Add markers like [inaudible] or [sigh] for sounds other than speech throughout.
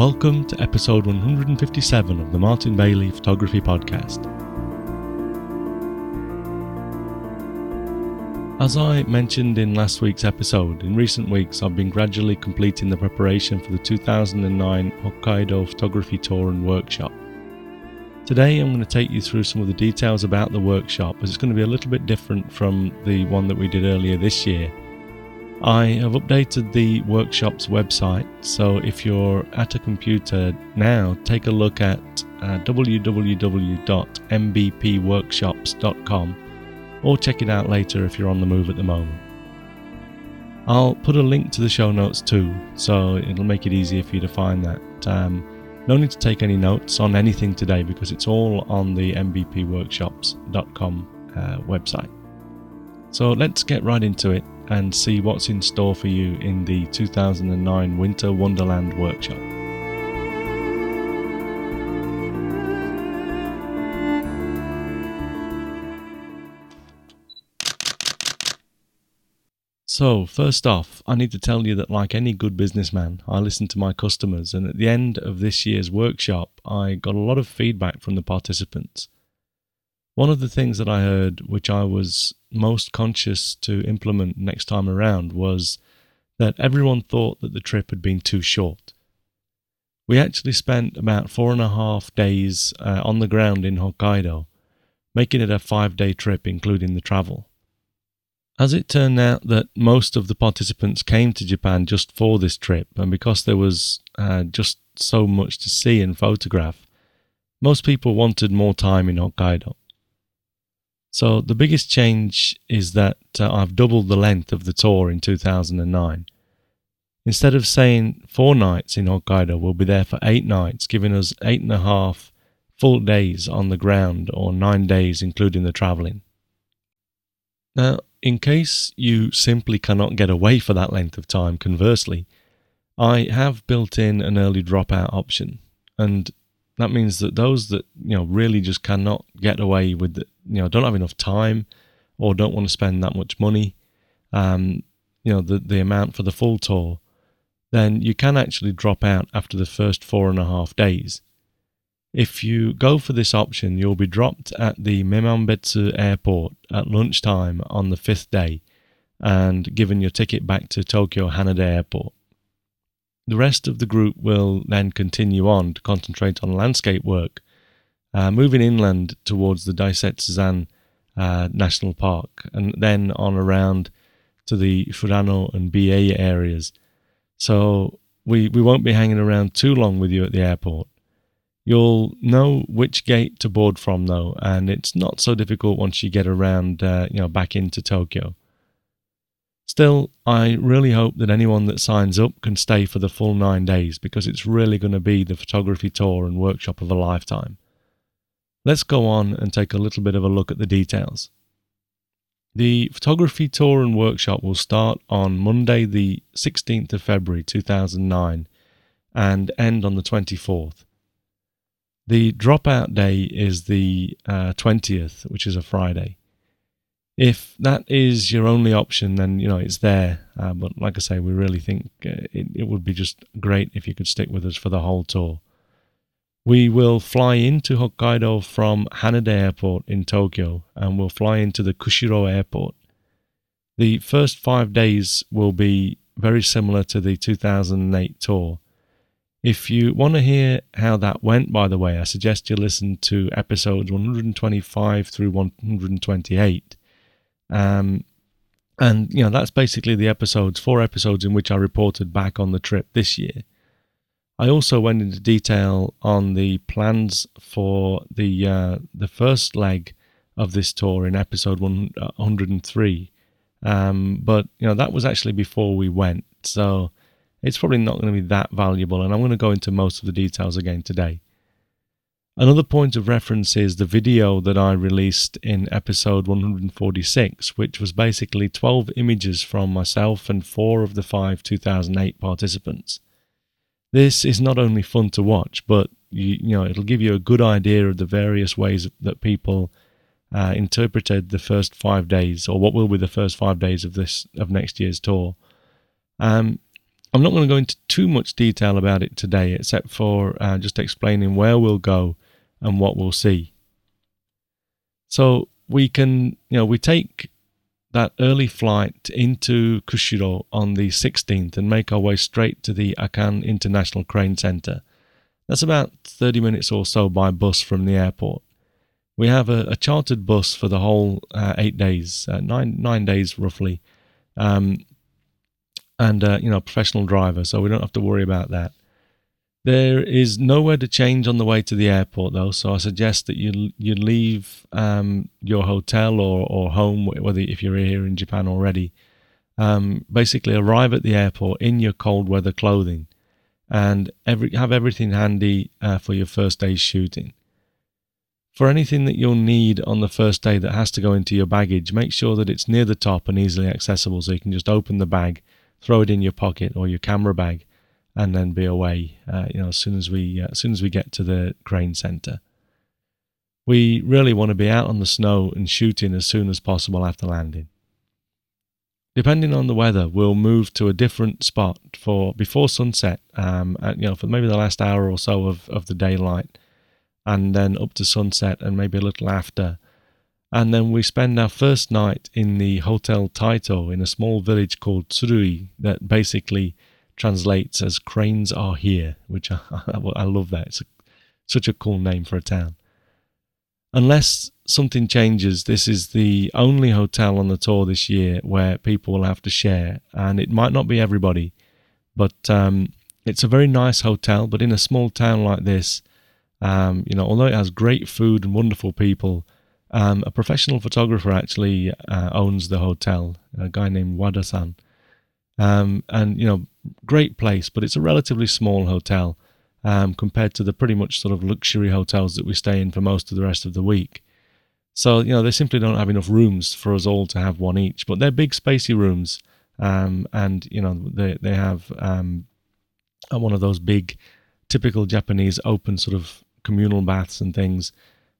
Welcome to episode 157 of the Martin Bailey Photography Podcast. As I mentioned in last week's episode, in recent weeks I've been gradually completing the preparation for the 2009 Hokkaido Photography Tour and Workshop. Today I'm going to take you through some of the details about the workshop as it's going to be a little bit different from the one that we did earlier this year I have updated the workshop's website, so if you're at a computer now, take a look at uh, www.mbpworkshops.com or check it out later if you're on the move at the moment. I'll put a link to the show notes too, so it'll make it easier for you to find that. Um, no need to take any notes on anything today because it's all on the mbpworkshops.com uh, website. So let's get right into it and see what's in store for you in the 2009 Winter Wonderland Workshop. So, first off, I need to tell you that, like any good businessman, I listen to my customers, and at the end of this year's workshop, I got a lot of feedback from the participants. One of the things that I heard, which I was most conscious to implement next time around was that everyone thought that the trip had been too short. We actually spent about four and a half days uh, on the ground in Hokkaido, making it a five day trip, including the travel. As it turned out that most of the participants came to Japan just for this trip, and because there was uh, just so much to see and photograph, most people wanted more time in Hokkaido. So the biggest change is that uh, I've doubled the length of the tour in 2009. Instead of saying four nights in Hokkaido, we'll be there for eight nights, giving us eight and a half full days on the ground or nine days including the travelling. Now, in case you simply cannot get away for that length of time, conversely, I have built in an early dropout option. And that means that those that you know really just cannot get away with the, you know don't have enough time or don't want to spend that much money, um, you know the the amount for the full tour, then you can actually drop out after the first four and a half days. If you go for this option, you'll be dropped at the Memanbetsu airport at lunchtime on the fifth day and given your ticket back to Tokyo Haneda Airport. The rest of the group will then continue on to concentrate on landscape work, uh, moving inland towards the Daisetsuzan uh, National Park, and then on around to the Furano and Biei areas. So we, we won't be hanging around too long with you at the airport. You'll know which gate to board from though, and it's not so difficult once you get around, uh, you know, back into Tokyo. Still, I really hope that anyone that signs up can stay for the full nine days because it's really going to be the photography tour and workshop of a lifetime. Let's go on and take a little bit of a look at the details. The photography tour and workshop will start on Monday, the 16th of February 2009, and end on the 24th. The dropout day is the uh, 20th, which is a Friday. If that is your only option, then you know it's there. Uh, but like I say, we really think uh, it, it would be just great if you could stick with us for the whole tour. We will fly into Hokkaido from Haneda Airport in Tokyo, and we'll fly into the Kushiro Airport. The first five days will be very similar to the 2008 tour. If you want to hear how that went, by the way, I suggest you listen to episodes 125 through 128 um, and you know that's basically the episodes, four episodes in which I reported back on the trip this year. I also went into detail on the plans for the uh, the first leg of this tour in episode 103. Um, but you know that was actually before we went, so it's probably not going to be that valuable. And I'm going to go into most of the details again today. Another point of reference is the video that I released in episode 146, which was basically 12 images from myself and four of the five 2008 participants. This is not only fun to watch, but you, you know it'll give you a good idea of the various ways that people uh, interpreted the first five days, or what will be the first five days of this of next year's tour. Um, I'm not going to go into too much detail about it today, except for uh, just explaining where we'll go and what we'll see. So we can, you know, we take that early flight into Kushiro on the 16th and make our way straight to the Akan International Crane Center. That's about 30 minutes or so by bus from the airport. We have a, a chartered bus for the whole uh, eight days, uh, nine nine days roughly, um, and uh, you know, professional driver, so we don't have to worry about that. There is nowhere to change on the way to the airport, though, so I suggest that you you leave um, your hotel or, or home, whether if you're here in Japan already. Um, basically, arrive at the airport in your cold weather clothing, and every have everything handy uh, for your first day's shooting. For anything that you'll need on the first day that has to go into your baggage, make sure that it's near the top and easily accessible, so you can just open the bag, throw it in your pocket or your camera bag and then be away. Uh, you know, as soon as we uh, as soon as we get to the crane center, we really want to be out on the snow and shooting as soon as possible after landing. Depending on the weather, we'll move to a different spot for before sunset. Um, you know, for maybe the last hour or so of, of the daylight, and then up to sunset, and maybe a little after. And then we spend our first night in the Hotel Taito in a small village called Tsurui that basically translates as cranes are here, which [laughs] I, I love that. It's a, such a cool name for a town. Unless something changes, this is the only hotel on the tour this year where people will have to share, and it might not be everybody, but um, it's a very nice hotel. But in a small town like this, um, you know, although it has great food and wonderful people, um, a professional photographer actually uh, owns the hotel, a guy named Wada-san. Um, and you know, great place, but it's a relatively small hotel um, compared to the pretty much sort of luxury hotels that we stay in for most of the rest of the week. So you know, they simply don't have enough rooms for us all to have one each. But they're big, spacey rooms, um, and you know, they they have um, one of those big, typical Japanese open sort of communal baths and things.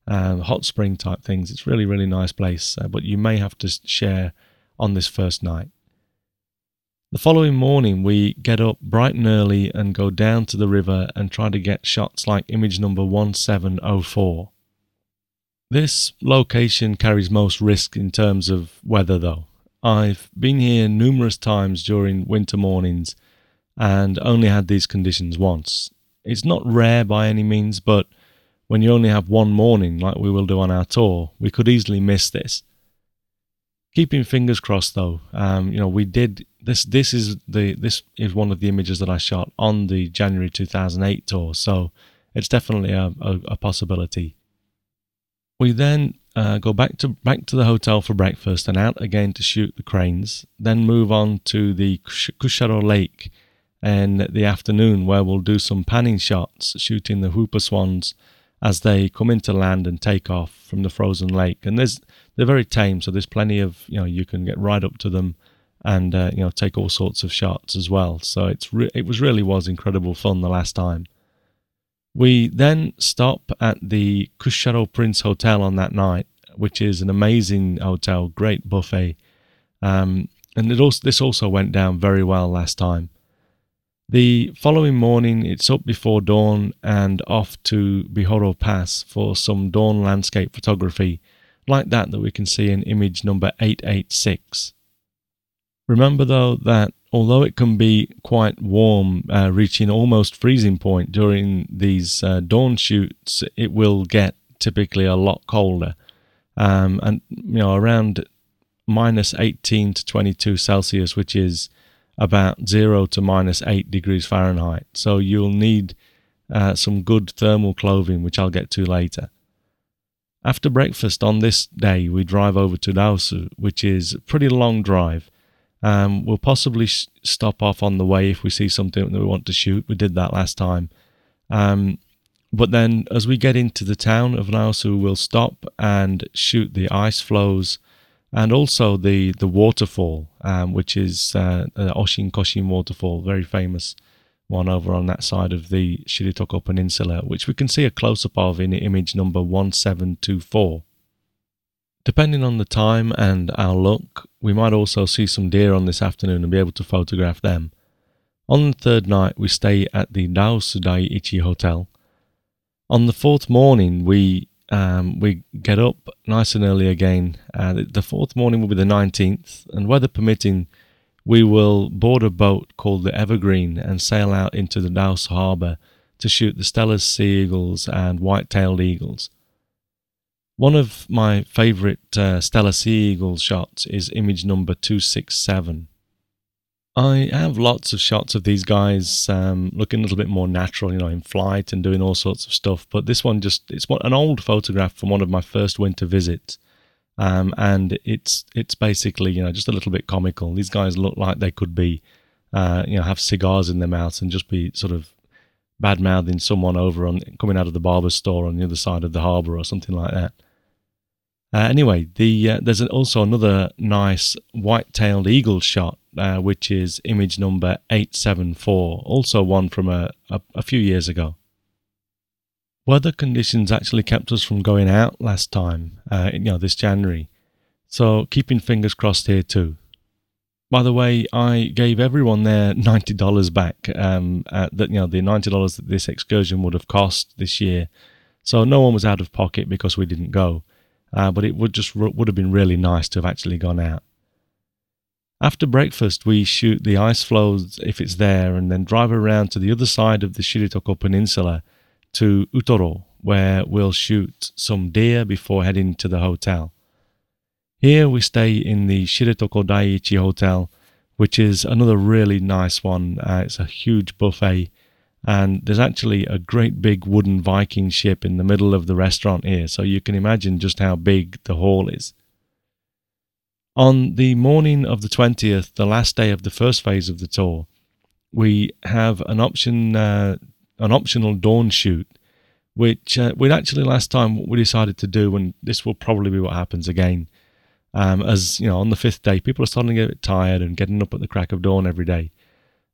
Um, hot spring type things. It's really, really nice place, uh, but you may have to share on this first night. The following morning, we get up bright and early and go down to the river and try to get shots like image number 1704. This location carries most risk in terms of weather, though. I've been here numerous times during winter mornings and only had these conditions once. It's not rare by any means, but when you only have one morning, like we will do on our tour, we could easily miss this keeping fingers crossed though um, you know we did this this is the this is one of the images that i shot on the january 2008 tour. So it's definitely a, a, a possibility. We then uh, go back to back to the hotel for breakfast and out again to shoot the cranes then move on to the Kussharo lake in the afternoon where we'll do some panning shots shooting the whooper swans as they come into land and take off from the frozen lake. And there's they're very tame, so there's plenty of you know you can get right up to them and uh, you know take all sorts of shots as well. So it's re- it was really was incredible fun the last time. We then stop at the Kussharo Prince Hotel on that night, which is an amazing hotel, great buffet, um, and it also this also went down very well last time. The following morning, it's up before dawn and off to Bihoro Pass for some dawn landscape photography like that that we can see in image number 886. Remember though that although it can be quite warm, uh, reaching almost freezing point during these uh, dawn shoots, it will get typically a lot colder. Um, and you know around minus 18 to 22 Celsius, which is about 0 to minus 8 degrees Fahrenheit. So you'll need uh, some good thermal clothing, which I'll get to later. After breakfast on this day, we drive over to Rausu, which is a pretty long drive. Um, we'll possibly sh- stop off on the way if we see something that we want to shoot. We did that last time. Um, but then, as we get into the town of Rausu, we'll stop and shoot the ice floes and also the the waterfall, um, which is uh, the Oshinkoshin waterfall, very famous one over on that side of the Shiretoko Peninsula, which we can see a close up of in image number 1724. Depending on the time and our luck, we might also see some deer on this afternoon and be able to photograph them. On the third night, we stay at the Rausu Ichi Hotel. On the fourth morning, we um, we get up nice and early again. Uh, the fourth morning will be the 19th, and weather permitting, we will board a boat called the Evergreen and sail out into the Rausu harbour to shoot the Steller's sea eagles and white-tailed eagles. One of my favourite uh, Steller sea eagle shots is image number 267. I have lots of shots of these guys um, looking a little bit more natural, you know, in flight and doing all sorts of stuff. But this one just, it's an old photograph from one of my first winter visits. Um, and it's it's basically you know just a little bit comical. These guys look like they could be, uh, you know, have cigars in their mouths and just be sort of bad mouthing someone over on coming out of the barber store on the other side of the harbour or something like that. Uh, anyway, the uh, there's also another nice white-tailed eagle shot, uh, which is image number 874, also one from a, a, a, few years ago. Weather conditions actually kept us from going out last time, uh, you know, this January, so keeping fingers crossed here too. By the way, I gave everyone their [laughs] ninety dollars back. Um, that you know, the ninety dollars that this excursion would have cost this year, so no one was out of pocket because we didn't go uh, but it would just would have been really nice to have actually gone out. After breakfast, we shoot the ice floes if it's there, and then drive around to the other side of the Shiretoko Peninsula to Utoro, where we'll shoot some deer before heading to the hotel. Here we stay in the Shiretoko Daiichi Hotel, which is another really nice one. Uh, it's a huge buffet and there's actually a great big wooden Viking ship in the middle of the restaurant here, so you can imagine just how big the hall is. On the morning of the 20th, the last day of the first phase of the tour, we have an option, uh, an optional dawn shoot, which uh, we'd actually last time we decided to do, and this will probably be what happens again. Um, as you know, on the fifth day, people are starting to get tired and getting up at the crack of dawn every day.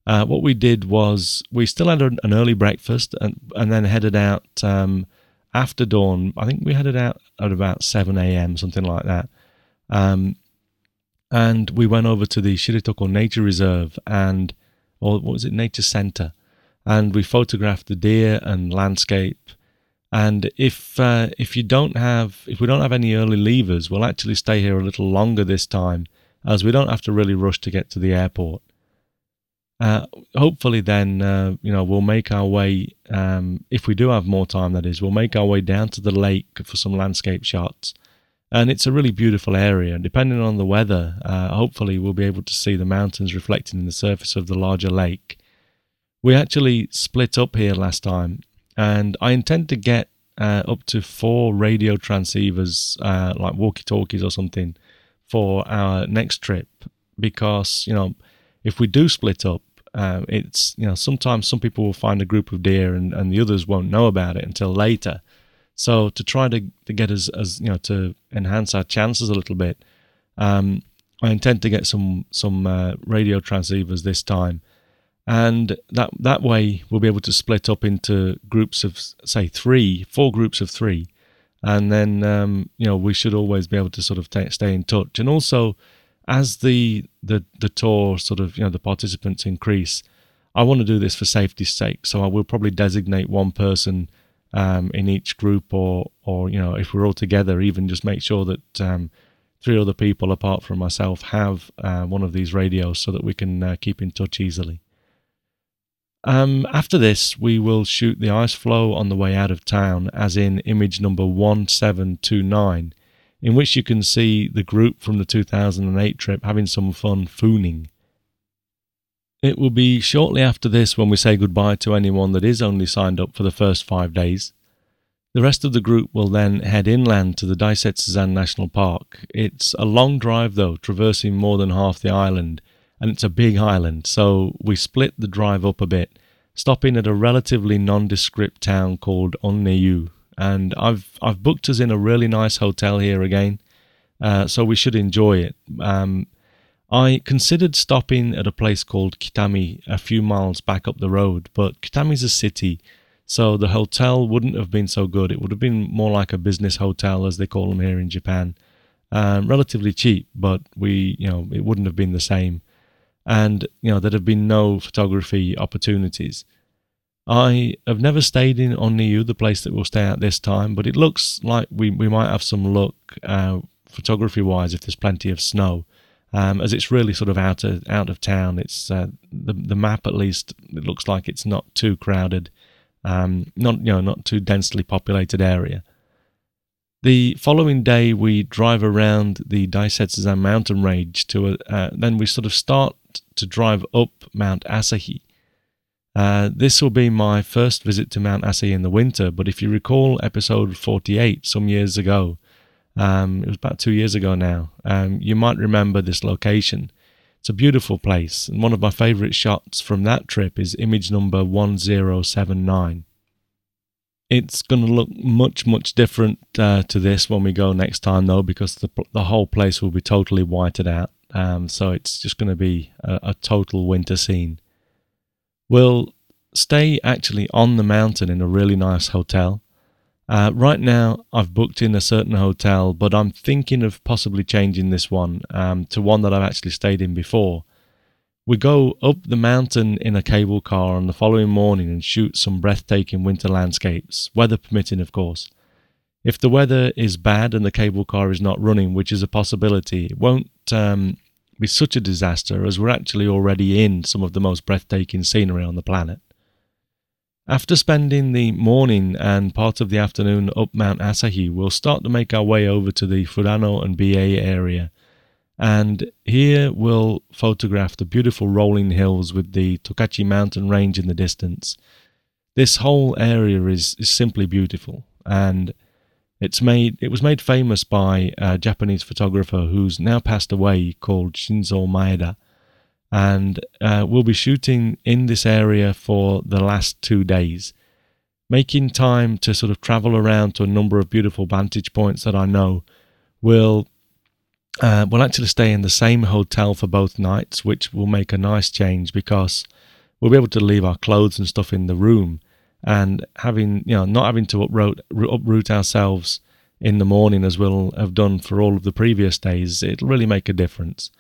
Uh, what we did was we still had an early breakfast and, and then headed out um, after dawn. I think we headed out at about 7 a.m., something like that. Um, and we went over to the Shiretoko Nature Reserve and, or what was it, Nature Center. And we photographed the deer and landscape. And if uh, if you don't have if we don't have any early leavers, we'll actually stay here a little longer this time, as we don't have to really rush to get to the airport. Uh, hopefully, then uh, you know we'll make our way. Um, if we do have more time, that is, we'll make our way down to the lake for some landscape shots. And it's a really beautiful area. Depending on the weather, uh, hopefully we'll be able to see the mountains reflecting in the surface of the larger lake. We actually split up here last time, and I intend to get uh, up to four radio transceivers, uh, like walkie-talkies or something, for our next trip because you know if we do split up, uh, it's you know sometimes some people will find a group of deer and, and the others won't know about it until later. So to try to, to get us as you know to enhance our chances a little bit, um, I intend to get some some uh, radio transceivers this time, and that that way we'll be able to split up into groups of say three, four groups of three, and then um, you know we should always be able to sort of t- stay in touch, and also as the the the tour sort of you know the participants increase, I want to do this for safety's sake. So I will probably designate one person um, in each group, or or you know if we're all together, even just make sure that um, three other people apart from myself have uh, one of these radios so that we can uh, keep in touch easily. Um, after this, we will shoot the ice floe on the way out of town, as in image number 1729 in which you can see the group from the 2008 trip having some fun fooning. It will be shortly after this when we say goodbye to anyone that is only signed up for the first five days. The rest of the group will then head inland to the Daisetsuzan National Park. It's a long drive though, traversing more than half the island, and it's a big island, so we split the drive up a bit, stopping at a relatively nondescript town called Onneyu and I've I've booked us in a really nice hotel here again, uh, so we should enjoy it. Um, I considered stopping at a place called Kitami a few miles back up the road, but Kitami's a city, so the hotel wouldn't have been so good. It would have been more like a business hotel, as they call them here in Japan, um, relatively cheap, but we you know it wouldn't have been the same. and you know there'd have been no photography opportunities. I have never stayed in on the place that we'll stay at this time, but it looks like we, we might have some luck uh, photography wise if there's plenty of snow. Um, as it's really sort of out of out of town. It's uh, the the map at least. It looks like it's not too crowded, um, not you know not too densely populated area. The following day, we drive around the Daisetsuzan mountain range to a, uh, then we sort of start to drive up Mount Asahi. Uh, this will be my first visit to Mount Asahi in the winter, but if you recall episode 48 some years ago, um, it was about two years ago now, um, you might remember this location. It's a beautiful place, and one of my favourite shots from that trip is image number 1079. It's going to look much, much different uh, to this when we go next time, though, because the, the whole place will be totally whited out. Um, so it's just going to be a, a total winter scene. We'll stay actually on the mountain in a really nice hotel. Uh, right now, I've booked in a certain hotel, but I'm thinking of possibly changing this one um, to one that I've actually stayed in before. We go up the mountain in a cable car on the following morning and shoot some breathtaking winter landscapes, weather permitting, of course. If the weather is bad and the cable car is not running, which is a possibility, it won't um, be such a disaster as we're actually already in some of the most breathtaking scenery on the planet. After spending the morning and part of the afternoon up Mount Asahi, we'll start to make our way over to the Furano and Biei area and here we'll photograph the beautiful rolling hills with the Tokachi mountain range in the distance. This whole area is, is simply beautiful and it's made it was made famous by a Japanese photographer who's now passed away called Shinzo Maeda. And uh, we'll be shooting in this area for the last two days, making time to sort of travel around to a number of beautiful vantage points that I know will uh, we'll actually stay in the same hotel for both nights, which will make a nice change because we'll be able to leave our clothes and stuff in the room and having, you know, not having to uproot, uproot ourselves in the morning as we'll have done for all of the previous days. It'll really make a difference.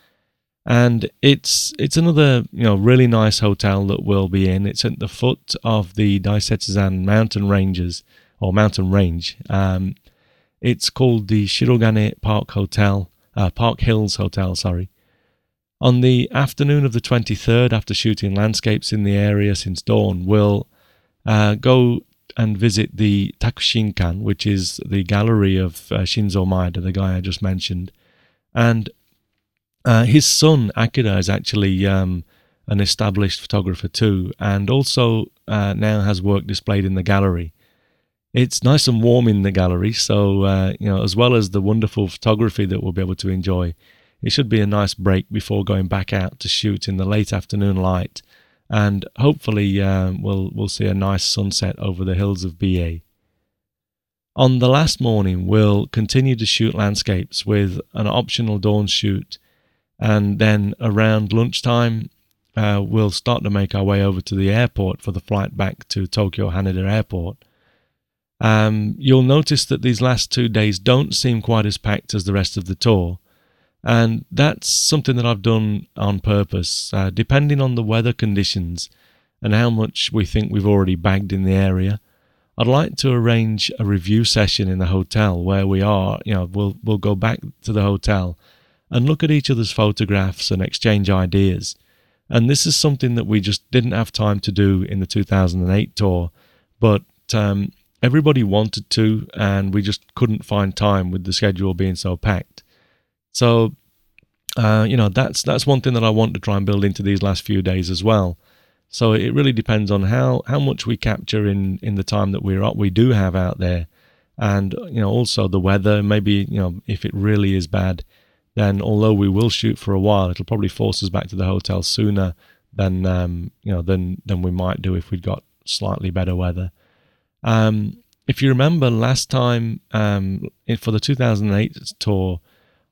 And it's it's another you know really nice hotel that we'll be in. It's at the foot of the Daisetsuzan mountain ranges or mountain range. Um, it's called the Shirogane Park Hotel uh, Park Hills Hotel, sorry. On the afternoon of the 23rd, after shooting landscapes in the area since dawn, we'll uh, go and visit the Takushinkan, which is the gallery of uh, Shinzo Maeda, the guy I just mentioned. And uh, his son, Akira, is actually um, an established photographer too, and also uh, now has work displayed in the gallery. It's nice and warm in the gallery, so uh, you know, as well as the wonderful photography that we'll be able to enjoy, it should be a nice break before going back out to shoot in the late afternoon light, and hopefully uh, we'll we'll see a nice sunset over the hills of Biei. On the last morning, we'll continue to shoot landscapes with an optional dawn shoot, and then around lunchtime, uh, we'll start to make our way over to the airport for the flight back to Tokyo Haneda Airport. Um, you'll notice that these last two days don't seem quite as packed as the rest of the tour. And that's something that I've done on purpose. Uh, depending on the weather conditions and how much we think we've already bagged in the area, I'd like to arrange a review session in the hotel where we are. You know, we'll we'll go back to the hotel and look at each other's photographs and exchange ideas. And this is something that we just didn't have time to do in the 2008 tour, but um, everybody wanted to, and we just couldn't find time with the schedule being so packed. So, uh, you know, that's that's one thing that I want to try and build into these last few days as well. So it really depends on how how much we capture in in the time that we're up we do have out there, and you know also the weather. Maybe you know if it really is bad, then although we will shoot for a while, it'll probably force us back to the hotel sooner than um, you know than than we might do if we'd got slightly better weather. Um, if you remember last time um, for the 2008 tour,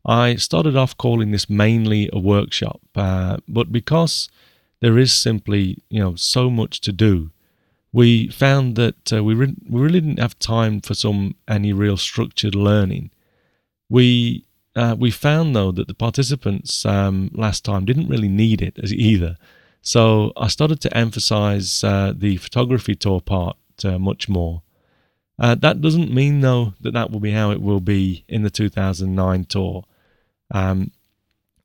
I started off calling this mainly a workshop, uh, but because there is simply you know so much to do, we found that uh, we, re- we really didn't have time for some any real structured learning. We uh, we found though that the participants um, last time didn't really need it either. So I started to emphasize uh, the photography tour part uh, much more. Uh, that doesn't mean though that that will be how it will be in the 2009 tour. Um,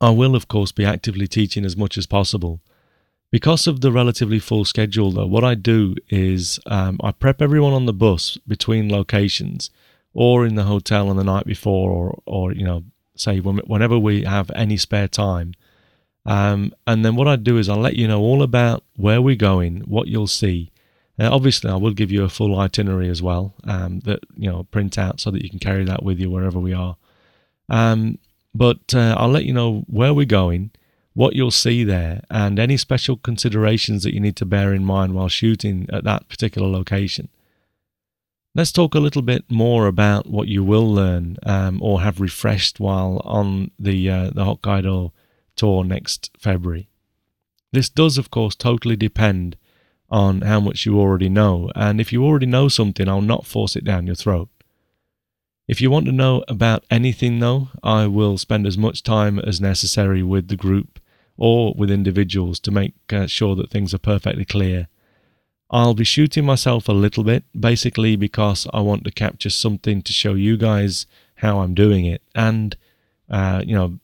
I will of course be actively teaching as much as possible. Because of the relatively full schedule, though, what I do is um, I prep everyone on the bus between locations or in the hotel on the night before, or, or you know, say whenever we have any spare time. Um, and then what I do is I'll let you know all about where we're going, what you'll see. Now, obviously, I will give you a full itinerary as well um, that you know print out so that you can carry that with you wherever we are. Um, but uh, I'll let you know where we're going what you'll see there, and any special considerations that you need to bear in mind while shooting at that particular location. Let's talk a little bit more about what you will learn um, or have refreshed while on the uh, the Hokkaido tour next February. This does, of course, totally depend on how much you already know, and if you already know something, I'll not force it down your throat. If you want to know about anything, though, I will spend as much time as necessary with the group or with individuals to make uh, sure that things are perfectly clear. I'll be shooting myself a little bit, basically because I want to capture something to show you guys how I'm doing it and, uh, you know,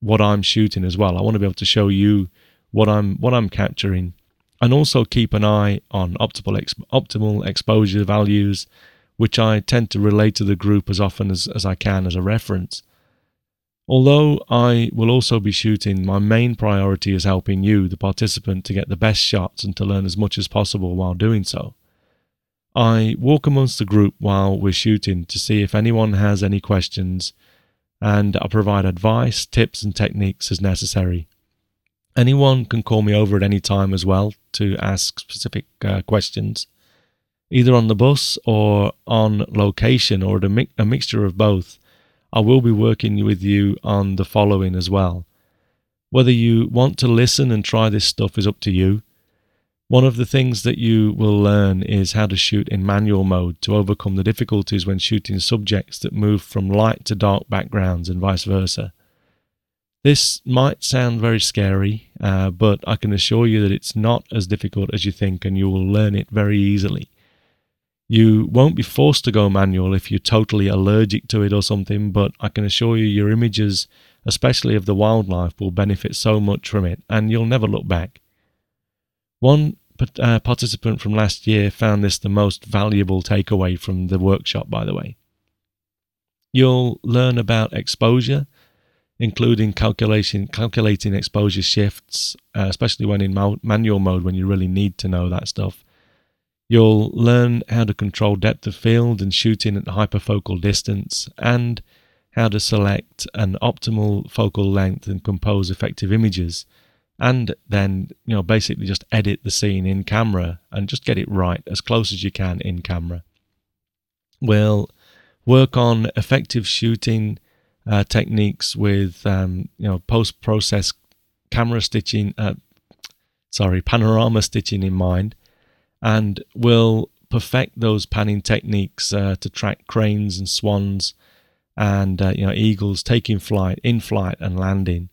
what I'm shooting as well. I want to be able to show you what I'm what I'm capturing, and also keep an eye on optimal optimal exposure values, which I tend to relate to the group as often as, as I can as a reference. Although I will also be shooting, my main priority is helping you, the participant, to get the best shots and to learn as much as possible while doing so. I walk amongst the group while we're shooting to see if anyone has any questions, and I provide advice, tips, and techniques as necessary. Anyone can call me over at any time as well to ask specific uh, questions, either on the bus or on location or a, mi- a mixture of both. I will be working with you on the following as well. Whether you want to listen and try this stuff is up to you. One of the things that you will learn is how to shoot in manual mode to overcome the difficulties when shooting subjects that move from light to dark backgrounds and vice versa. This might sound very scary, uh, but I can assure you that it's not as difficult as you think and you will learn it very easily. You won't be forced to go manual if you're totally allergic to it or something, but I can assure you your images, especially of the wildlife, will benefit so much from it and you'll never look back. One uh, participant from last year found this the most valuable takeaway from the workshop, by the way. You'll learn about exposure, including calculation, calculating exposure shifts, uh, especially when in manual mode when you really need to know that stuff You'll learn how to control depth of field and shooting at hyperfocal distance, and how to select an optimal focal length and compose effective images, and then you know basically just edit the scene in camera and just get it right as close as you can in camera. We'll work on effective shooting uh, techniques with um, you know post process camera stitching, uh, sorry, panorama stitching in mind and will perfect those panning techniques uh, to track cranes and swans and uh, you know eagles taking flight, in flight, and landing.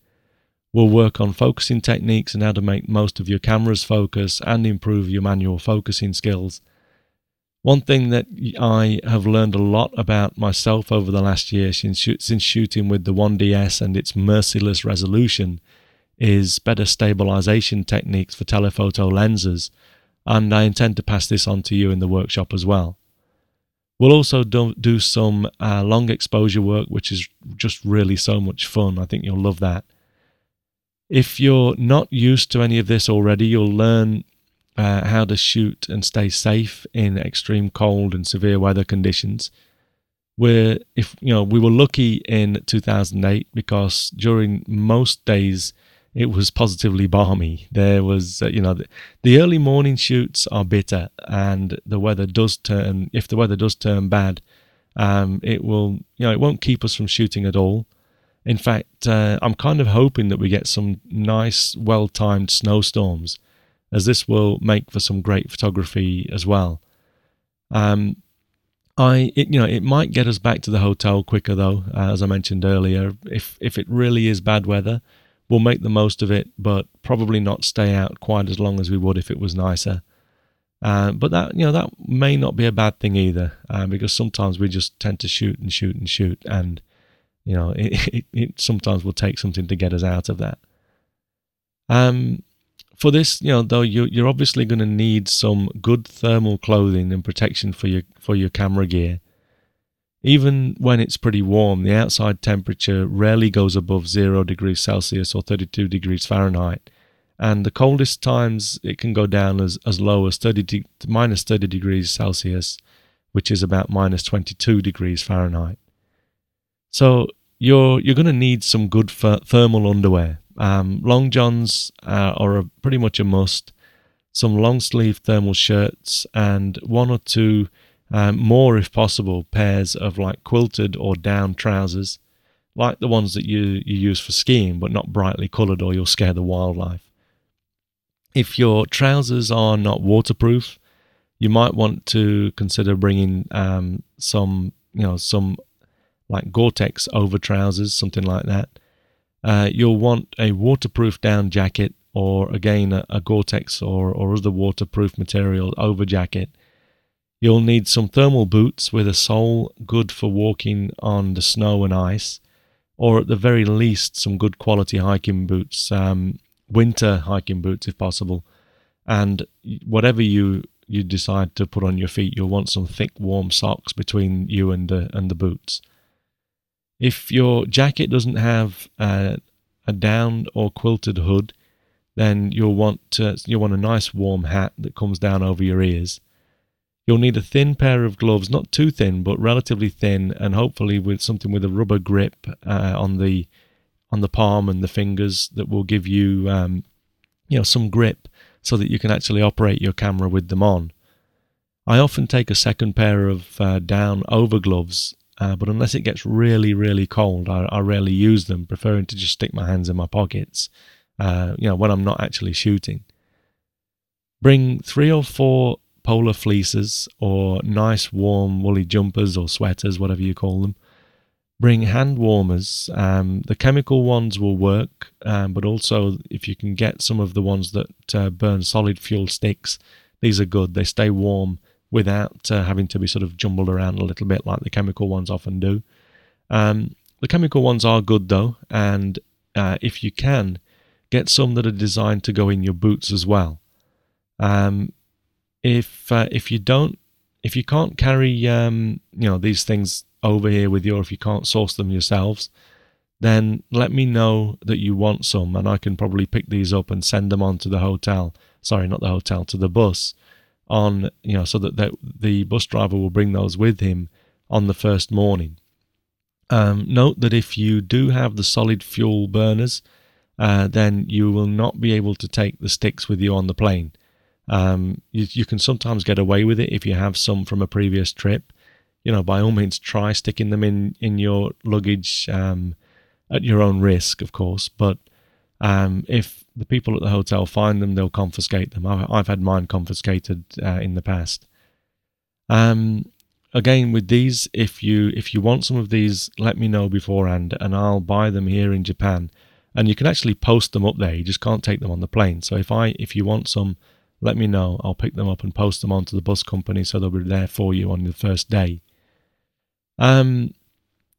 We'll work on focusing techniques and how to make most of your cameras focus and improve your manual focusing skills. One thing that I have learned a lot about myself over the last year since, since shooting with the 1DS and its merciless resolution is better stabilization techniques for telephoto lenses and I intend to pass this on to you in the workshop as well. We'll also do, do some uh, long exposure work, which is just really so much fun. I think you'll love that. If you're not used to any of this already, you'll learn uh, how to shoot and stay safe in extreme cold and severe weather conditions. We're, if you know, we were lucky in 2008 because during most days it was positively balmy. There was, uh, you know, the, the, early morning shoots are bitter, and the weather does turn. If the weather does turn bad, um, it will, you know, it won't keep us from shooting at all. In fact, uh, I'm kind of hoping that we get some nice, well-timed snowstorms, as this will make for some great photography as well. Um, I, it, you know, it might get us back to the hotel quicker though, uh, as I mentioned earlier. If if it really is bad weather, we'll make the most of it, but probably not stay out quite as long as we would if it was nicer. Uh, but that you know that may not be a bad thing either, uh, because sometimes we just tend to shoot and shoot and shoot, and you know [laughs] it, it, it sometimes will take something to get us out of that. Um, for this, you know, though, you, you're obviously going to need some good thermal clothing and protection for your for your camera gear. Even when it's pretty warm, the outside temperature rarely goes above zero degrees Celsius or 32 degrees Fahrenheit, and the coldest times it can go down as, as low as 30 de- minus 30 degrees Celsius, which is about minus 22 degrees Fahrenheit. So you're you're going to need some good thermal underwear um, long johns uh, are a, pretty much a must. Some long sleeve thermal shirts and one or two um, more, if possible, pairs of like quilted or down trousers, like the ones that you, you use for skiing, but not brightly coloured or you'll scare the wildlife. If your trousers are not waterproof, you might want to consider bringing um, some, you know, some like Gore-Tex over trousers, something like that. Uh, you'll want a waterproof down jacket or again a, a Gore-Tex or, or other waterproof material over jacket. You'll need some thermal boots with a sole good for walking on the snow and ice, or at the very least some good quality hiking boots, um, winter hiking boots if possible. And whatever you you decide to put on your feet, you'll want some thick, warm socks between you and the and the boots. If your jacket doesn't have a, a down or quilted hood, then you'll want to, you'll want a nice warm hat that comes down over your ears. You'll need a thin pair of gloves, not too thin, but relatively thin, and hopefully with something with a rubber grip uh, on the on the palm and the fingers that will give you um, you know some grip so that you can actually operate your camera with them on. I often take a second pair of uh, down over gloves uh, but unless it gets really, really cold, I, I, rarely use them, preferring to just stick my hands in my pockets, uh, you know, when I'm not actually shooting. Bring three or four polar fleeces or nice warm woolly jumpers or sweaters, whatever you call them. Bring hand warmers. Um, the chemical ones will work, um, but also if you can get some of the ones that uh, burn solid fuel sticks, these are good. They stay warm without uh, having to be sort of jumbled around a little bit like the chemical ones often do. Um, the chemical ones are good though, and uh, if you can, get some that are designed to go in your boots as well. Um, if uh, if you don't, if you can't carry um, you know these things over here with you, or if you can't source them yourselves, then let me know that you want some, and I can probably pick these up and send them on to the hotel. Sorry, not the hotel, to the bus on, you know, so that the, the bus driver will bring those with him on the first morning. Um, note that if you do have the solid fuel burners, uh, then you will not be able to take the sticks with you on the plane. Um, you, you, can sometimes get away with it if you have some from a previous trip. You know, by all means, try sticking them in in your luggage um, at your own risk, of course. But um, if the people at the hotel find them, they'll confiscate them. I've, I've had mine confiscated uh, in the past. Um, again, with these, if you if you want some of these, let me know beforehand, and I'll buy them here in Japan. And you can actually post them up there. You just can't take them on the plane. So if I if you want some, let me know. I'll pick them up and post them onto the bus company, so they'll be there for you on the first day. Um,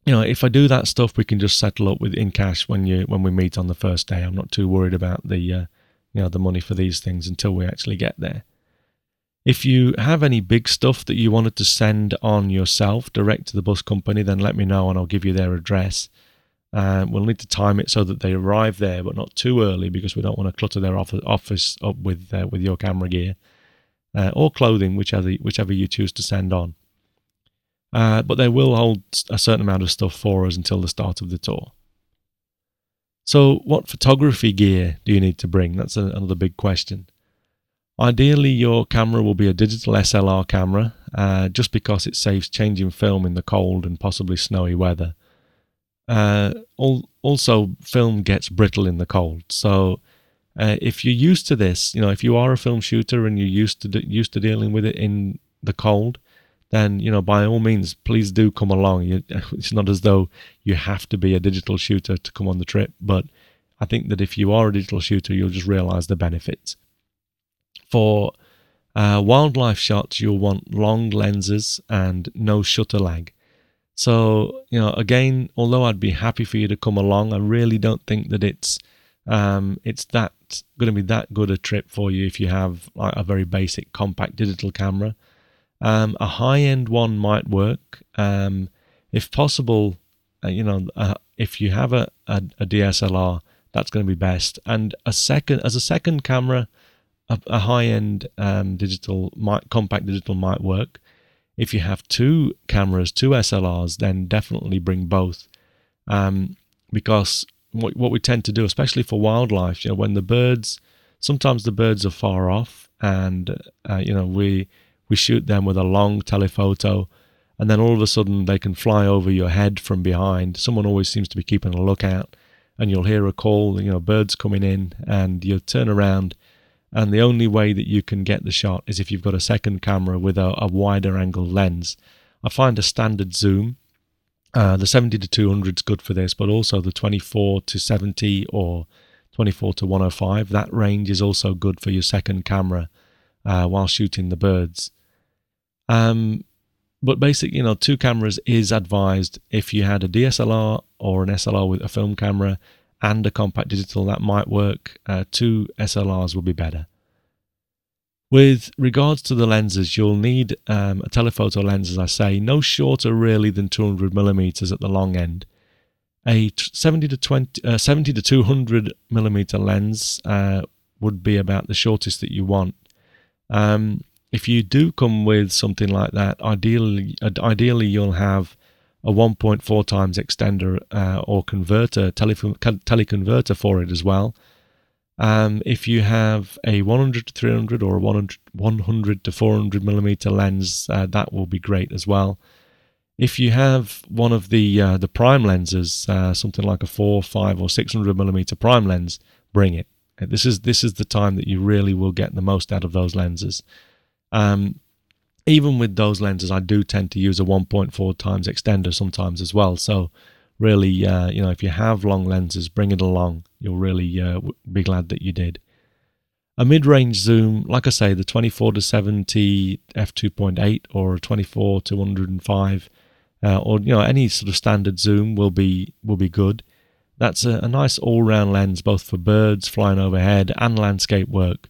you know, if I do that stuff, we can just settle up with in cash when you when we meet on the first day. I'm not too worried about the uh, you know the money for these things until we actually get there. If you have any big stuff that you wanted to send on yourself direct to the bus company, then let me know and I'll give you their address. Uh, we'll need to time it so that they arrive there, but not too early because we don't want to clutter their office up with uh, with your camera gear uh, or clothing, whichever whichever you choose to send on. Uh, but they will hold a certain amount of stuff for us until the start of the tour. So, what photography gear do you need to bring? That's a, another big question. Ideally, your camera will be a digital SLR camera, uh, just because it saves changing film in the cold and possibly snowy weather. Uh, also, film gets brittle in the cold, so uh, if you're used to this, you know, if you are a film shooter and you're used to used to dealing with it in the cold, then you know by all means please do come along. [laughs] It's not as though you have to be a digital shooter to come on the trip, but I think that if you are a digital shooter, you'll just realize the benefits. For uh, wildlife shots, you'll want long lenses and no shutter lag. So, you know, again, although I'd be happy for you to come along, I really don't think that it's um, it's that going to be that good a trip for you if you have like a very basic compact digital camera. Um, a high end one might work. Um, if possible, uh, you know, uh, if you have a, a, a, DSLR, that's going to be best. And a second, as a second camera, a, a high end um, digital might, compact digital might work. If you have two cameras, two SLRs, then definitely bring both. Um, because what, what we tend to do, especially for wildlife, you know, when the birds, sometimes the birds are far off, and uh, you know we we shoot them with a long telephoto, and then all of a sudden they can fly over your head from behind. Someone always seems to be keeping a lookout, and you'll hear a call, you know, birds coming in, and you turn around, and the only way that you can get the shot is if you've got a second camera with a, a wider angle lens. I find a standard zoom. Uh, the 70 to 200 is good for this, but also the 24 to 70 or 24 to 105. That range is also good for your second camera uh, while shooting the birds. Um, but basically, you know, two cameras is advised. If you had a DSLR or an SLR with a film camera, and a compact digital that might work. Uh, two SLRs will be better. With regards to the lenses, you'll need um, a telephoto lens, as I say, no shorter really than 200 millimeters at the long end. A 70 to 20, uh, 70 to 200 millimeter lens uh, would be about the shortest that you want. Um, if you do come with something like that, ideally, uh, ideally you'll have a 1.4 times extender uh, or converter, tele- teleconverter for it as well. Um, if you have a 100 to 300 or a 100, 100 to 400 millimeter lens, uh, that will be great as well. If you have one of the uh, the prime lenses, uh, something like a four, five, or 600 millimeter prime lens, bring it. This is this is the time that you really will get the most out of those lenses. Um, even with those lenses, I do tend to use a 1.4 times extender sometimes as well. So, really, uh, you know, if you have long lenses, bring it along. You'll really uh, be glad that you did. A mid-range zoom, like I say, the 24 to 70 f2.8 or a 24 to 105, uh, or you know any sort of standard zoom will be will be good. That's a, a nice all-round lens, both for birds flying overhead and landscape work.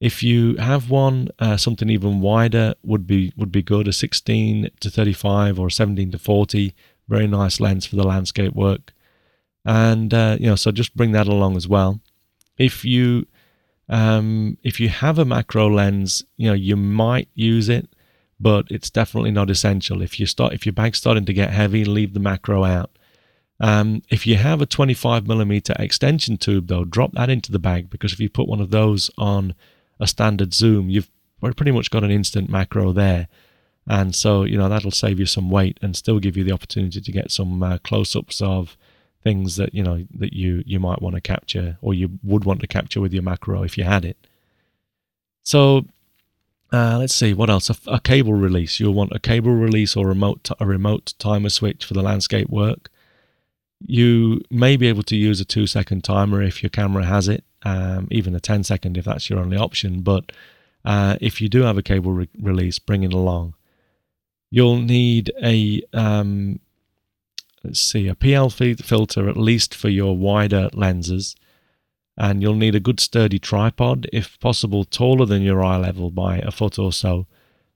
If you have one, uh, something even wider would be would be good. A 16 to 35 or 17 to 40, very nice lens for the landscape work. And uh, you know, so just bring that along as well. If you um, if you have a macro lens, you know you might use it, but it's definitely not essential. If you start if your bag's starting to get heavy, leave the macro out. Um, if you have a 25 millimeter extension tube, though, drop that into the bag because if you put one of those on a standard zoom, you've pretty much got an instant macro there. And so, you know, that'll save you some weight and still give you the opportunity to get some uh, close ups of things that, you know, that you, you might want to capture or you would want to capture with your macro if you had it. So, uh, let's see what else. A, a, cable release. You'll want a cable release or remote a remote timer switch for the landscape work. You may be able to use a two second timer if your camera has it um, even a 10 second if that's your only option. But uh, if you do have a cable re- release, bring it along. You'll need a um, let's see a PL filter at least for your wider lenses, and you'll need a good sturdy tripod, if possible, taller than your eye level by a foot or so.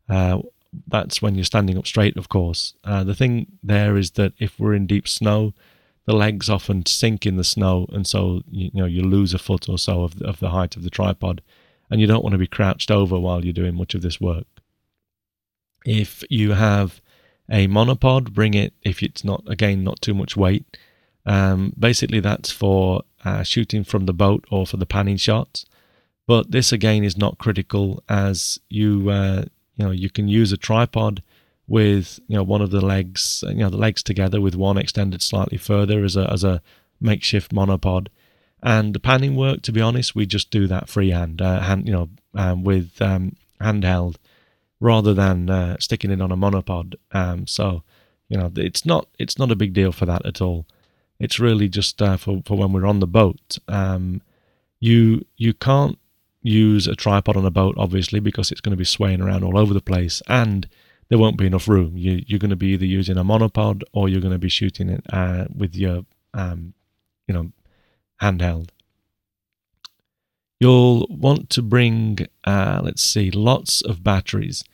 Uh, that's when you're standing up straight, of course. Uh, the thing there is that if we're in deep snow, the legs often sink in the snow, and so you, know you lose a foot or so of of the height of the tripod, and you don't want to be crouched over while you're doing much of this work. If you have a monopod, bring it if it's not again not too much weight. Um, basically, that's for uh, shooting from the boat or for the panning shots. But this again is not critical as you uh, you know you can use a tripod with you know one of the legs, you know the legs together with one extended slightly further as a as a makeshift monopod. And the panning work, to be honest, we just do that freehand, uh, hand you know um, with um, handheld. rather than uh, sticking it on a monopod. Um, so you know it's not it's not a big deal for that at all. It's really just uh, for for when we're on the boat. Um, you you can't use a tripod on a boat obviously because it's going to be swaying around all over the place and there won't be enough room. You, you're going to be either using a monopod or you're going to be shooting it uh, with your um, you know handheld. You'll want to bring, uh, let's see, lots of batteries.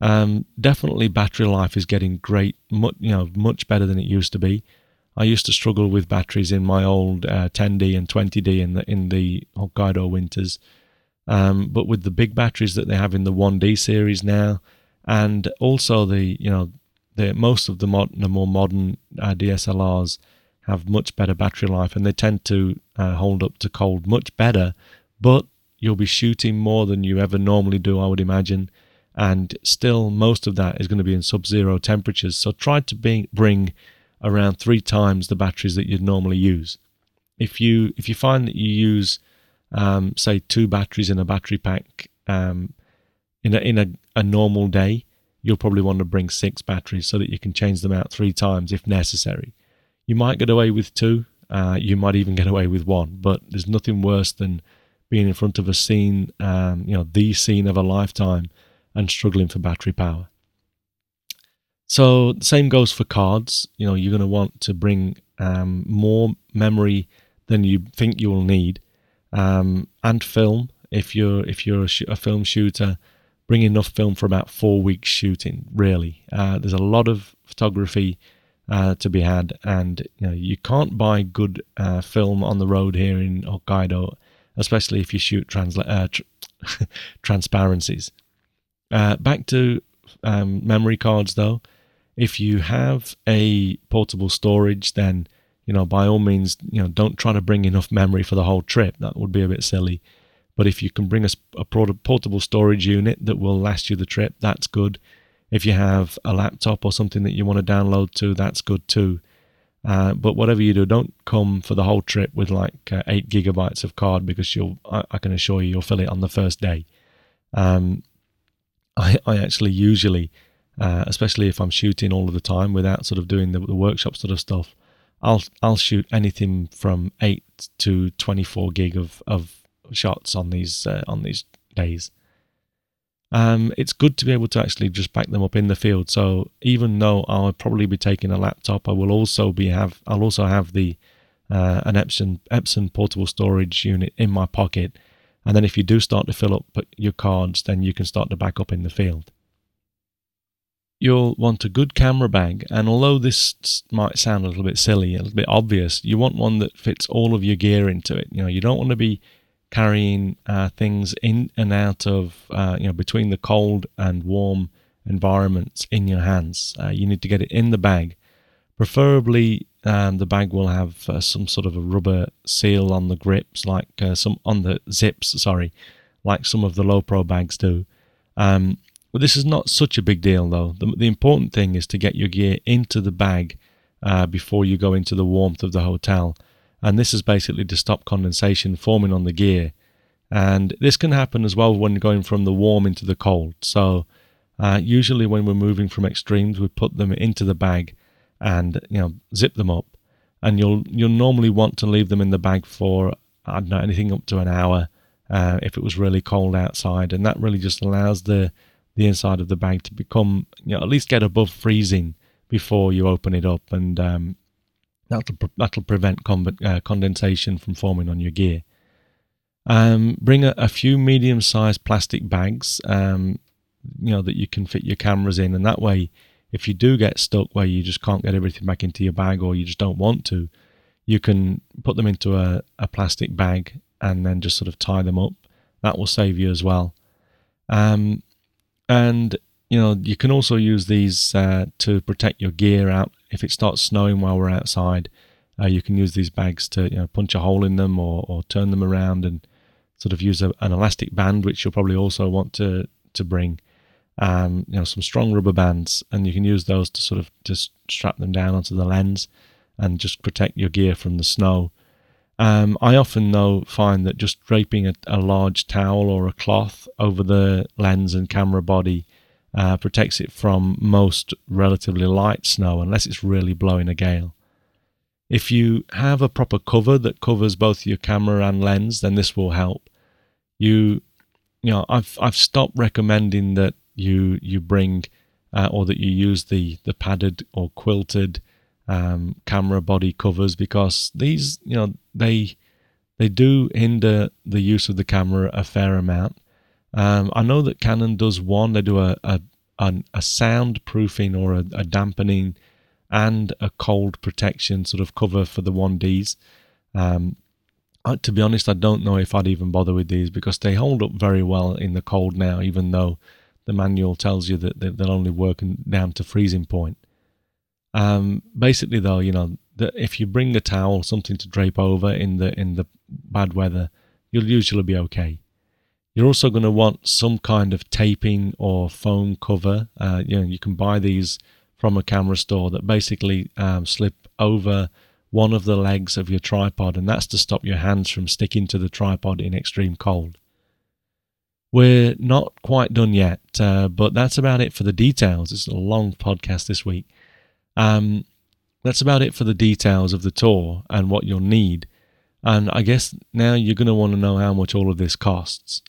Um, definitely, battery life is getting great, much, you know, much better than it used to be. I used to struggle with batteries in my old uh, 10D and 20D in the in the Hokkaido winters, um, but with the big batteries that they have in the 1D series now, and also the you know the most of the, mod, the more modern uh, DSLRs have much better battery life, and they tend to uh, hold up to cold much better but you'll be shooting more than you ever normally do, I would imagine. And still, most of that is going to be in sub zero temperatures. So try to be, bring around three times the batteries that you'd normally use. If you if you find that you use, um, say, two batteries in a battery pack um, in a in a, a normal day, you'll probably want to bring six batteries so that you can change them out three times if necessary. You might get away with two. Uh, you might even get away with one, but there's nothing worse than being in front of a scene, um, you know, the scene of a lifetime, and struggling for battery power. So the same goes for cards. You know, you're going to want to bring um, more memory than you think you will need, um, and film. If you're if you're a, sh- a, film shooter, bring enough film for about four weeks shooting. Really, uh, there's a lot of photography uh, to be had, and you know you can't buy good uh, film on the road here in Hokkaido especially if you shoot transla- uh, tr- [laughs] transparencies. Uh, back to um, memory cards though. If you have a portable storage, then you know by all means, you know don't try to bring enough memory for the whole trip. That would be a bit silly. But if you can bring a, a portable storage unit that will last you the trip, that's good. If you have a laptop or something that you want to download to, that's good too. Uh, but whatever you do, don't come for the whole trip with like uh, eight gigabytes of card because you'll. I, I, can assure you, you'll fill it on the first day. Um, I, I actually usually, uh, especially if I'm shooting all of the time without sort of doing the, the workshop sort of stuff, I'll I'll shoot anything from eight to twenty four gig of of shots on these uh, on these days um, it's good to be able to actually just back them up in the field. So even though I'll probably be taking a laptop, I will also be have I'll also have the uh, an Epson Epson portable storage unit in my pocket, and then if you do start to fill up your cards, then you can start to back up in the field. You'll want a good camera bag, and although this might sound a little bit silly, a little bit obvious, you want one that fits all of your gear into it. You know, you don't want to be carrying uh, things in and out of, uh, you know, between the cold and warm environments in your hands. Uh, you need to get it in the bag. Preferably, um, the bag will have uh, some sort of a rubber seal on the grips, like uh, some on the zips. Sorry, like some of the Lowepro bags do. Um, but this is not such a big deal, though. The, the important thing is to get your gear into the bag uh, before you go into the warmth of the hotel and this is basically to stop condensation forming on the gear. And this can happen as well when going from the warm into the cold. So uh, usually when we're moving from extremes, we put them into the bag and you know zip them up. And you'll you'll normally want to leave them in the bag for I don't know anything up to an hour uh, if it was really cold outside, and that really just allows the the inside of the bag to become you know at least get above freezing before you open it up and um, That'll that'll prevent con- uh, condensation from forming on your gear. Um, bring a, a few medium-sized plastic bags, um, you know that you can fit your cameras in, and that way, if you do get stuck where you just can't get everything back into your bag, or you just don't want to, you can put them into a, a plastic bag and then just sort of tie them up. That will save you as well. Um, and you know you can also use these uh, to protect your gear out if it starts snowing while we're outside, uh, you can use these bags to you know, punch a hole in them or, or turn them around and sort of use a, an elastic band, which you'll probably also want to to bring. Um, you know, some strong rubber bands, and you can use those to sort of just strap them down onto the lens and just protect your gear from the snow. Um, I often though find that just draping a, a, large towel or a cloth over the lens and camera body uh, protects it from most relatively light snow unless it's really blowing a gale. If you have a proper cover that covers both your camera and lens, then this will help. You, you know, I've I've stopped recommending that you you bring uh, or that you use the the padded or quilted um, camera body covers because these, you know, they they do hinder the use of the camera a fair amount. Um, I know that Canon does one. They do a a, a, soundproofing or a, a, dampening and a cold protection sort of cover for the 1Ds. Um, to be honest, I don't know if I'd even bother with these because they hold up very well in the cold now, even though the manual tells you that they'll only work down to freezing point. Um, basically, though, you know, that if you bring a towel, or something to drape over in the in the bad weather, you'll usually be okay. You're also going to want some kind of taping or foam cover. Uh, you know, you can buy these from a camera store that basically um, slip over one of the legs of your tripod, and that's to stop your hands from sticking to the tripod in extreme cold. We're not quite done yet, uh, but that's about it for the details. It's a long podcast this week. Um, that's about it for the details of the tour and what you'll need. And I guess now you're going to want to know how much all of this costs.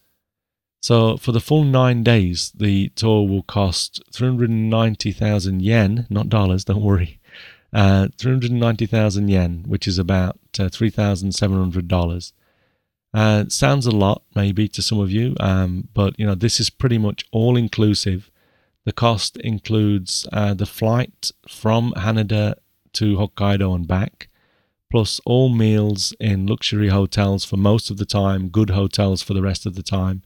So for the full nine days, the tour will cost 390,000 yen, not dollars, don't worry. Uh, 390,000 yen, which is about uh, $3,700. Uh, sounds a lot, maybe, to some of you, um, but you know this is pretty much all inclusive. The cost includes uh, the flight from Haneda to Hokkaido and back, plus all meals in luxury hotels for most of the time, good hotels for the rest of the time,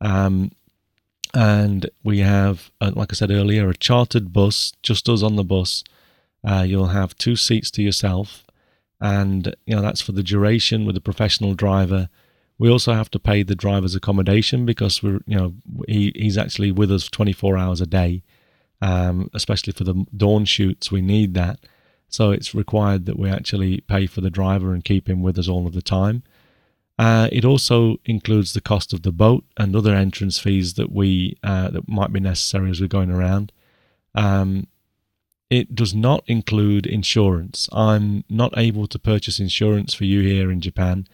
um, and we have, uh, like I said earlier, a chartered bus, just us on the bus. Uh, you'll have two seats to yourself, and you know that's for the duration with a professional driver. We also have to pay the driver's accommodation because we're, you know, he, he's actually with us 24 hours a day, um, especially for the dawn shoots. We need that, so it's required that we actually pay for the driver and keep him with us all of the time. Uh, it also includes the cost of the boat and other entrance fees that we uh, that might be necessary as we're going around. Um, it does not include insurance. I'm not able to purchase insurance for you here in Japan.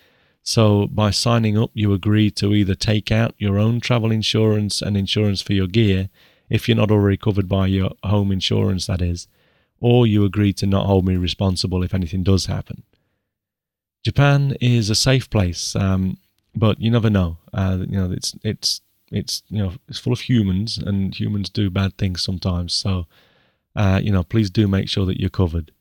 So by signing up, you agree to either take out your own travel insurance and insurance for your gear, if you're not already covered by your home insurance, that is, or you agree to not hold me responsible if anything does happen. Japan is a safe place, um, but you never know. Uh, you know, it's it's it's you know it's full of humans, and humans do bad things sometimes. So, uh, you know, please do make sure that you're covered.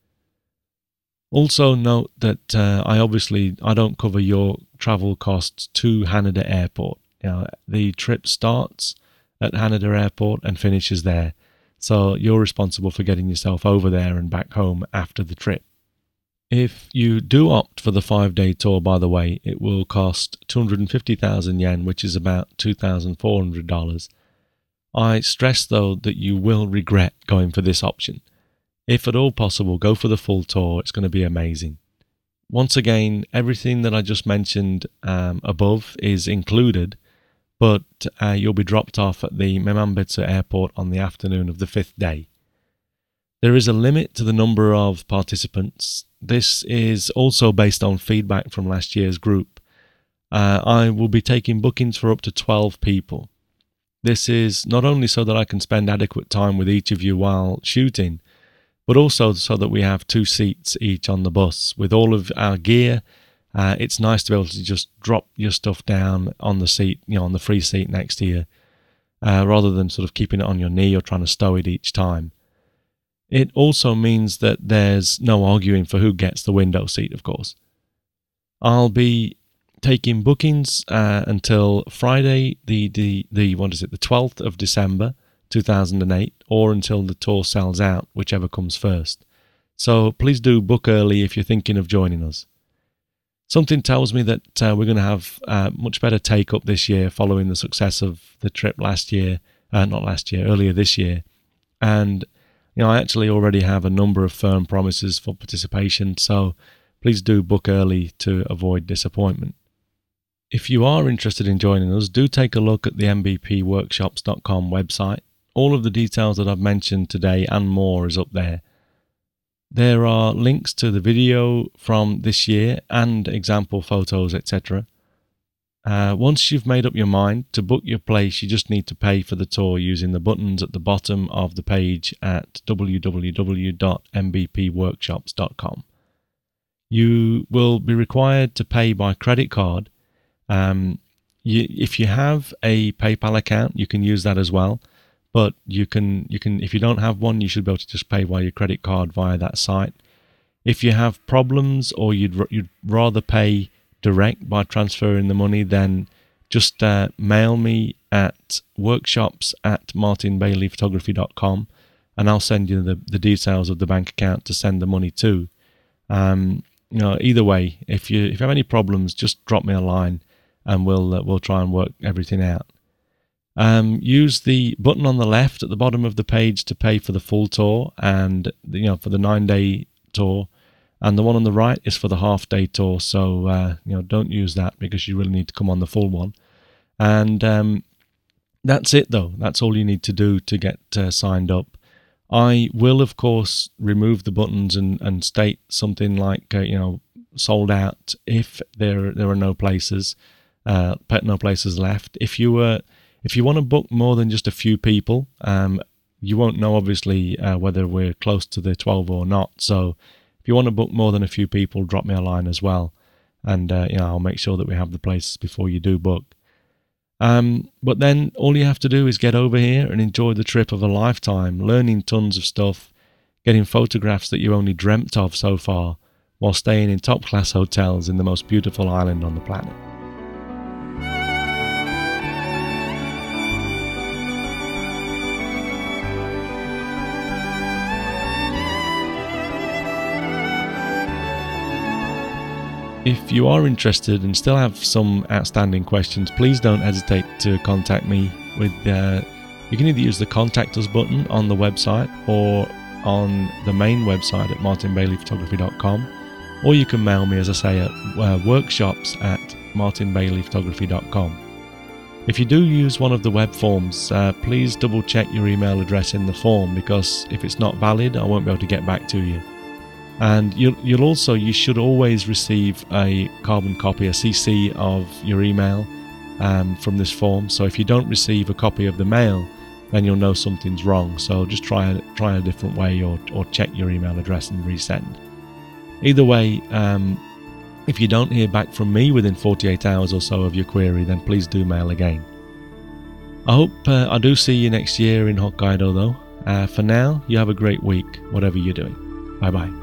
Also note that uh, I obviously I don't cover your travel costs to Haneda Airport. You know, the trip starts at Haneda Airport and finishes there, so you're responsible for getting yourself over there and back home after the trip. If you do opt for the five day tour, by the way, it will cost 250,000 yen, which is about $2,400. I stress though that you will regret going for this option. If at all possible, go for the full tour, it's going to be amazing. Once again, everything that I just mentioned um, above is included, but uh, you'll be dropped off at the Memanbetsu airport on the afternoon of the fifth day. There is a limit to the number of participants. This is also based on feedback from last year's group. Uh, I will be taking bookings for up to 12 people. This is not only so that I can spend adequate time with each of you while shooting, but also so that we have two seats each on the bus with all of our gear. Uh, it's nice to be able to just drop your stuff down on the seat, you know, on the free seat next to you, uh, rather than sort of keeping it on your knee or trying to stow it each time. It also means that there's no arguing for who gets the window seat, of course. I'll be taking bookings uh, until Friday, the, the, the, what is it, the 12th of December 2008, or until the tour sells out, whichever comes first. So please do book early if you're thinking of joining us. Something tells me that uh, we're going to have uh, much better take up this year following the success of the trip last year, uh, not last year, earlier this year. And you know, I actually already have a number of firm promises for participation, so please do book early to avoid disappointment. If you are interested in joining us, do take a look at the mbpworkshops.com website. all of the details that I've mentioned today and more is up there. There are links to the video from this year and example photos, etc. Uh, once you've made up your mind to book your place, you just need to pay for the tour using the buttons at the bottom of the page at www.mbpworkshops.com. You will be required to pay by credit card. Um, you, if you have a PayPal account, you can use that as well. But you can you can if you don't have one, you should be able to just pay by your credit card via that site. If you have problems or you'd you'd rather pay direct by transferring the money, then just uh, mail me at workshops at martinbaileyphotography.com and I'll send you the, the details of the bank account to send the money to. Um, you know, either way, if you if you have any problems, just drop me a line and we'll uh, we'll try and work everything out. Um, use the button on the left at the bottom of the page to pay for the full tour and you know for the nine day tour and the one on the right is for the half day tour. So uh, you know, don't use that because you really need to come on the full one. And um, that's it, though. That's all you need to do to get uh, signed up. I will, of course, remove the buttons and, and state something like uh, you know sold out if there there are no places, uh, no places left. If you were if you want to book more than just a few people, um, you won't know obviously uh, whether we're close to the 12 or not. So if you want to book more than a few people, drop me a line as well, and uh, you know I'll make sure that we have the places before you do book. Um, but then all you have to do is get over here and enjoy the trip of a lifetime, learning tons of stuff, getting photographs that you only dreamt of so far, while staying in top class hotels in the most beautiful island on the planet. If you are interested and still have some outstanding questions, please don't hesitate to contact me with uh, you can either use the contact us button on the website or on the main website at martinbaileyphotography.com or you can mail me as I say at uh, workshops at martinbaileyphotography.com. If you do use one of the web forms, uh, please double check your email address in the form because if it's not valid, I won't be able to get back to you and you'll, you'll also you should always receive a carbon copy a cc of your email um, from this form. So if you don't receive a copy of the mail then you'll know something's wrong. So just try try a different way or, or check your email address and resend. Either way um, if you don't hear back from me within 48 hours or so of your query then please do mail again. I hope uh, i do see you next year in hokkaido though. Uh, for now you have a great week whatever you're doing. Bye bye